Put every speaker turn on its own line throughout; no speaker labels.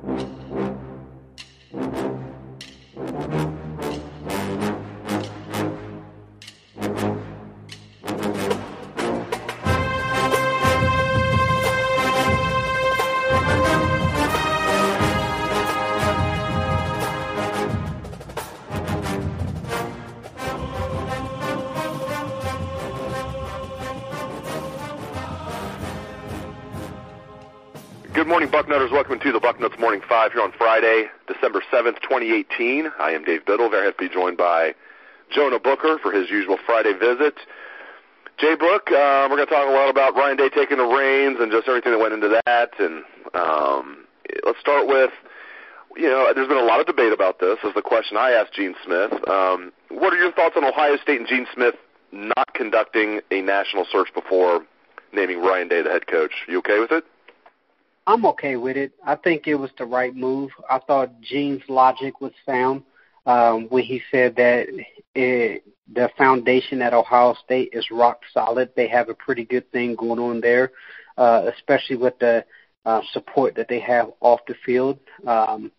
Thank you. Morning, Bucknutters. Welcome to the Bucknuts Morning Five here on Friday, December 7th, 2018. I am Dave Biddle. Very happy to be joined by Jonah Booker for his usual Friday visit. Jay Book, um, we're going to talk a lot about Ryan Day taking the reins and just everything that went into that. And um, let's start with, you know, there's been a lot of debate about this. This is the question I asked Gene Smith. Um, what are your thoughts on Ohio State and Gene Smith not conducting a national search before naming Ryan Day the head coach? You okay with it?
I'm okay with it. I think it was the right move. I thought Gene's logic was sound um, when he said that it, the foundation at Ohio State is rock solid. They have a pretty good thing going on there, uh, especially with the uh, support that they have off the field. Um,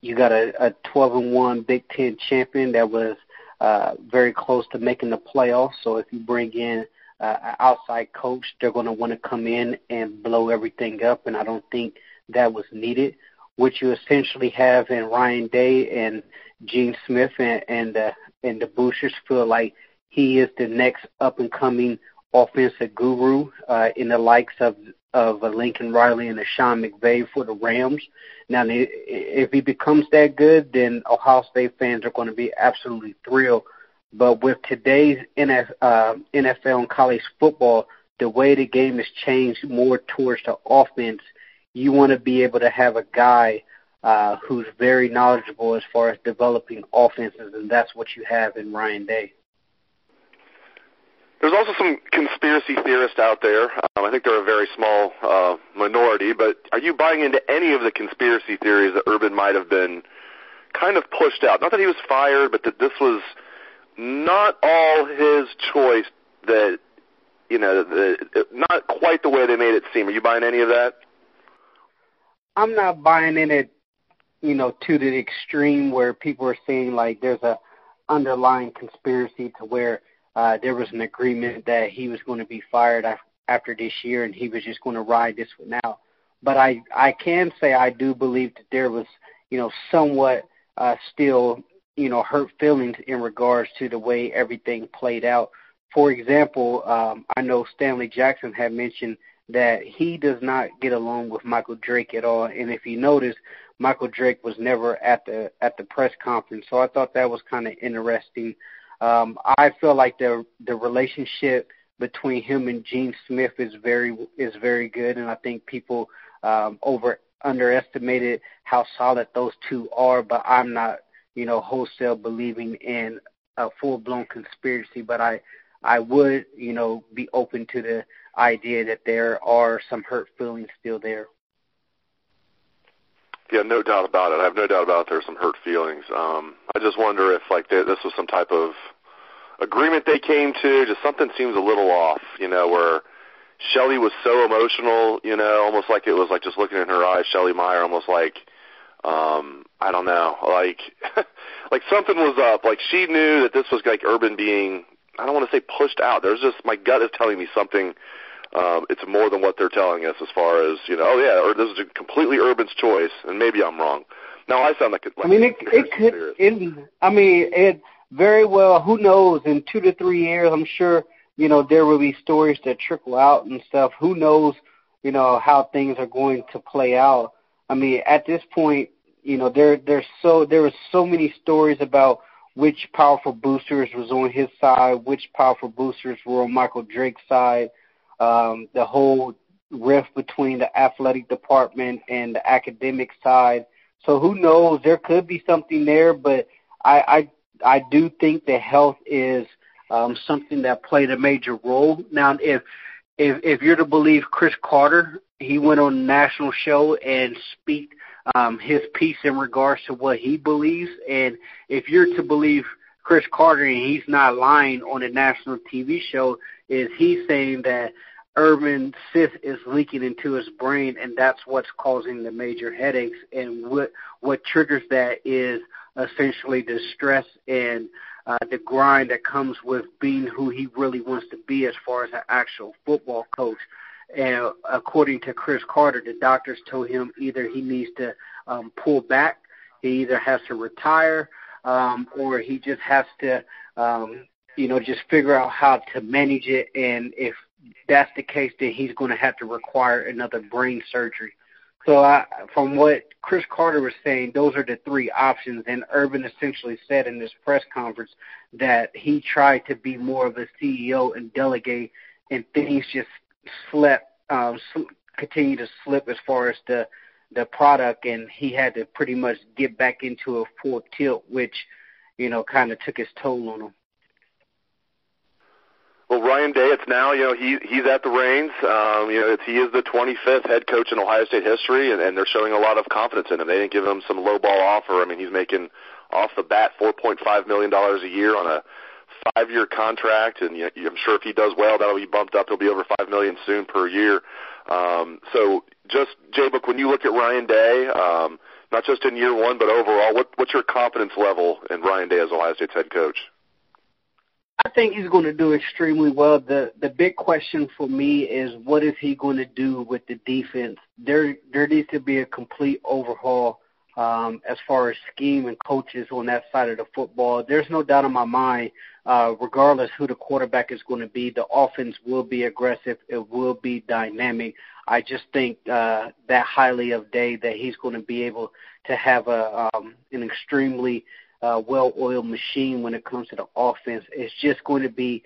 you got a, a 12 and one Big Ten champion that was uh, very close to making the playoffs. So if you bring in uh, outside coach, they're going to want to come in and blow everything up, and I don't think that was needed. What you essentially have in Ryan Day and Gene Smith and and, uh, and the Boosters feel like he is the next up and coming offensive guru uh, in the likes of of uh, Lincoln Riley and Sean McVay for the Rams. Now, if he becomes that good, then Ohio State fans are going to be absolutely thrilled but with today's NFL, uh, NFL and college football, the way the game has changed more towards the offense, you want to be able to have a guy uh, who's very knowledgeable as far as developing offenses, and that's what you have in Ryan Day.
There's also some conspiracy theorists out there. Um, I think they're a very small uh, minority, but are you buying into any of the conspiracy theories that Urban might have been kind of pushed out? Not that he was fired, but that this was – not all his choice that you know the, not quite the way they made it seem. Are you buying any of that?
I'm not buying in it, you know, to the extreme where people are saying like there's a underlying conspiracy to where uh, there was an agreement that he was going to be fired after this year and he was just going to ride this one out. But I I can say I do believe that there was you know somewhat uh, still you know, hurt feelings in regards to the way everything played out. For example, um, I know Stanley Jackson had mentioned that he does not get along with Michael Drake at all, and if you notice, Michael Drake was never at the at the press conference. So I thought that was kind of interesting. Um, I feel like the the relationship between him and Gene Smith is very is very good, and I think people um, over underestimated how solid those two are. But I'm not you know, wholesale believing in a full blown conspiracy, but I I would, you know, be open to the idea that there are some hurt feelings still there.
Yeah, no doubt about it. I have no doubt about it. There's some hurt feelings. Um, I just wonder if like they, this was some type of agreement they came to. Just something seems a little off, you know, where Shelley was so emotional, you know, almost like it was like just looking in her eyes, Shelley Meyer, almost like um I don't know, like like something was up. Like she knew that this was like Urban being I don't want to say pushed out. There's just my gut is telling me something um it's more than what they're telling us as far as, you know, oh yeah, or this is a completely Urban's choice and maybe I'm wrong. Now I sound like, like
I mean it it could it, I mean it very well who knows in 2 to 3 years I'm sure you know there will be stories that trickle out and stuff. Who knows, you know, how things are going to play out I mean, at this point, you know, there there's so there were so many stories about which powerful boosters was on his side, which powerful boosters were on Michael Drake's side. Um, the whole rift between the athletic department and the academic side. So who knows? There could be something there, but I I I do think that health is um, something that played a major role. Now, if if if you're to believe Cris Carter, he went on a national show and speak um, his piece in regards to what he believes. And if you're to believe Cris Carter, and he's not lying on a national TV show, is he saying that Urban cyst is leaking into his brain, and that's what's causing the major headaches. And what what triggers that is essentially the stress and uh, the grind that comes with being who he really wants to be as far as an actual football coach. And according to Cris Carter, the doctors told him either he needs to um, pull back, he either has to retire, um, or he just has to, um, you know, just figure out how to manage it. And if that's the case, then he's going to have to require another brain surgery. So, I, from what Cris Carter was saying, those are the three options. And Urban essentially said in this press conference that he tried to be more of a CEO and delegate, and things just slept, um, sl- continue to slip as far as the the product, and he had to pretty much get back into a full tilt, which you know kind of took its toll on him.
Well, Ryan Day, it's now you know he he's at the reins. Um, you know, it's, he is the 25th head coach in Ohio State history, and, and they're showing a lot of confidence in him. They didn't give him some low ball offer. I mean, he's making off the bat 4.5 million dollars a year on a five-year contract, and you know, I'm sure if he does well, that'll be bumped up. He'll be over five million soon per year. Um, so, just Jay Book, when you look at Ryan Day, um, not just in year one, but overall, what, what's your confidence level in Ryan Day as Ohio State's head coach?
I think he's going to do extremely well. The the big question for me is what is he going to do with the defense? There there needs to be a complete overhaul um, as far as scheme and coaches on that side of the football. There's no doubt in my mind, uh, regardless who the quarterback is going to be, the offense will be aggressive. It will be dynamic. I just think uh, that highly of Day that he's going to be able to have a um, an extremely uh, well-oiled machine when it comes to the offense. It's just going to be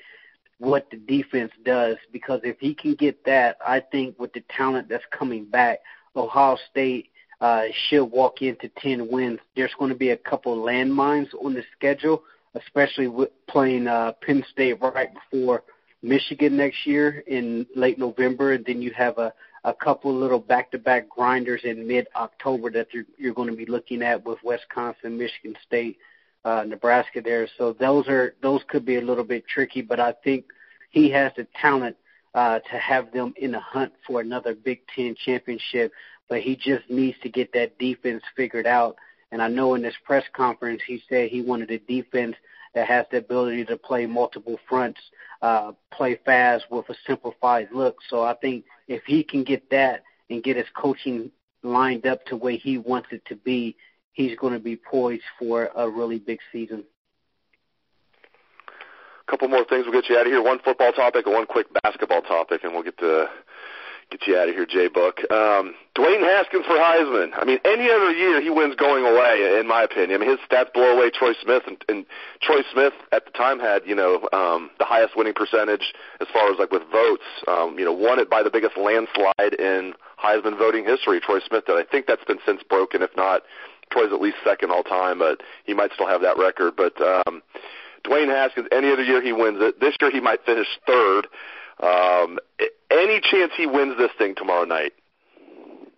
what the defense does because if he can get that, I think with the talent that's coming back, Ohio State uh, should walk into 10 wins. There's going to be a couple landmines on the schedule, especially with playing uh, Penn State right before Michigan next year in late November, and then you have a a couple little back-to-back grinders in mid-October that you're, you're going to be looking at with Wisconsin, Michigan State, uh, Nebraska there. So those are those could be a little bit tricky, but I think he has the talent uh, to have them in the hunt for another Big Ten championship. But he just needs to get that defense figured out. And I know in this press conference he said he wanted a defense that has the ability to play multiple fronts, uh, play fast with a simplified look. So I think if he can get that and get his coaching lined up to where he wants it to be, he's going to be poised for a really big season.
A couple more things. We'll get you out of here. One football topic and one quick basketball topic, and we'll get to get you out of here, Jay Book. Um, Dwayne Haskins for Heisman. I mean, any other year he wins going away, in my opinion. I mean, his stats blow away Troy Smith, and, and Troy Smith at the time had you know um, the highest winning percentage as far as like with votes. Um, you know, won it by the biggest landslide in Heisman voting history. Troy Smith did. I think that's been since broken. If not, Troy's at least second all time, but he might still have that record. But um, Dwayne Haskins, any other year he wins it. This year he might finish third. Um, any chance he wins this thing tomorrow night?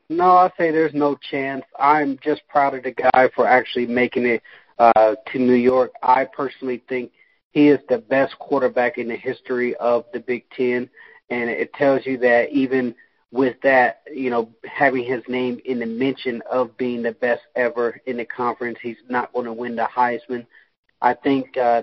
No, I say there's no chance. I'm just proud of the guy for actually making it uh, to New York. I personally think he is the best quarterback in the history of the Big Ten, and it tells you that even with that, you know, having his name in the mention of being the best ever in the conference, he's not going to win the Heisman. I think uh,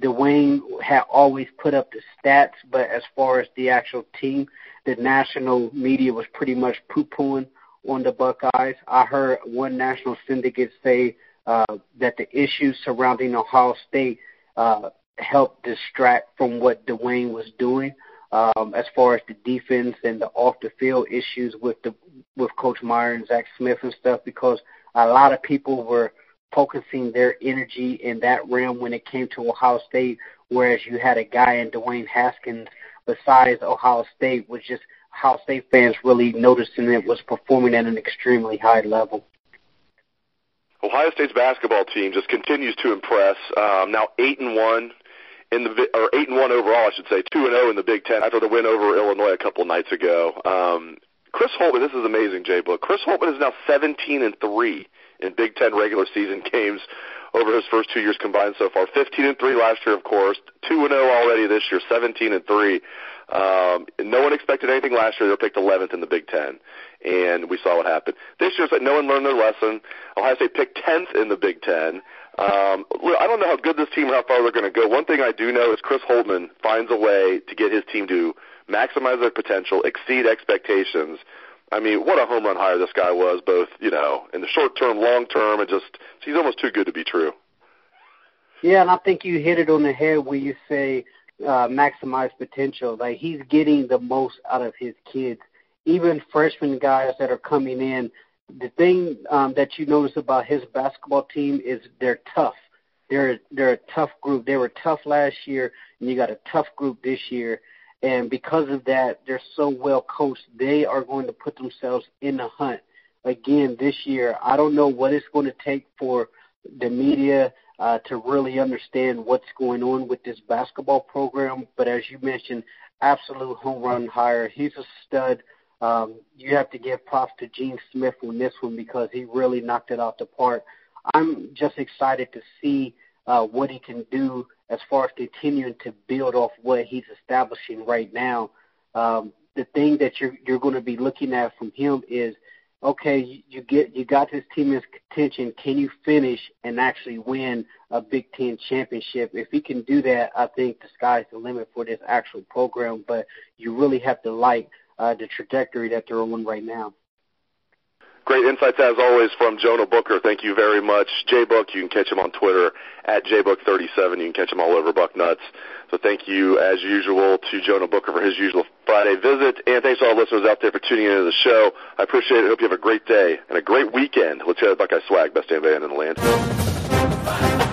Dwayne had always put up the stats, but as far as the actual team, the national media was pretty much poo-pooing on the Buckeyes. I heard one national syndicate say uh, that the issues surrounding Ohio State uh, helped distract from what Dwayne was doing um, as far as the defense and the off the field issues with the with Coach Meyer and Zach Smith and stuff because a lot of people were focusing their energy in that realm when it came to Ohio State, whereas you had a guy in Dwayne Haskins besides Ohio State, was just Ohio State fans really noticing it was performing at an extremely high level.
Ohio State's basketball team just continues to impress. Um, now eight and one in the or eight and one overall, I should say, two and zero oh in the Big Ten after the win over Illinois a couple nights ago. Um, Chris Holtmann, this is amazing, Jay Book. Chris Holtmann is now seventeen and three in Big Ten regular season games over his first two years combined so far. 15 and three last year, of course. Two and zero oh already this year. 17 and three. Um, no one expected anything last year. They were picked 11th in the Big Ten, and we saw what happened. This year, no one learned their lesson. Ohio State picked 10th in the Big Ten. Um, I don't know how good this team or how far they're going to go. One thing I do know is Chris Holtmann finds a way to get his team to maximize their potential, exceed expectations. I mean, what a home run hire this guy was, both you know, in the short term, long term, and just he's almost too good to be true.
Yeah, and I think you hit it on the head where you say uh, maximize potential. Like he's getting the most out of his kids. Even freshman guys that are coming in, the thing um, that you notice about his basketball team is they're tough. They're they're a tough group. They were tough last year, and you got a tough group this year. And because of that, they're so well coached. They are going to put themselves in the hunt again this year. I don't know what it's going to take for the media uh, to really understand what's going on with this basketball program. But as you mentioned, absolute home run hire. He's a stud. Um, you have to give props to Gene Smith on this one because he really knocked it out the park. I'm just excited to see uh, what he can do as far as continuing to build off what he's establishing right now. Um, the thing that you're you're going to be looking at from him is okay, you get you got this team in contention. Can you finish and actually win a Big Ten championship? If he can do that, I think the sky's the limit for this actual program. But you really have to like uh, the trajectory that they're on right now.
Great insights as always from Jonah Booker. Thank you very much. J-Book, you can catch him on Twitter at JBook37. You can catch him all over Bucknuts. So thank you as usual to Jonah Booker for his usual Friday visit. And thanks to all listeners out there for tuning into the show. I appreciate it. Hope you have a great day and a great weekend. Let's hear Buckeye swag. Best damn band in the land.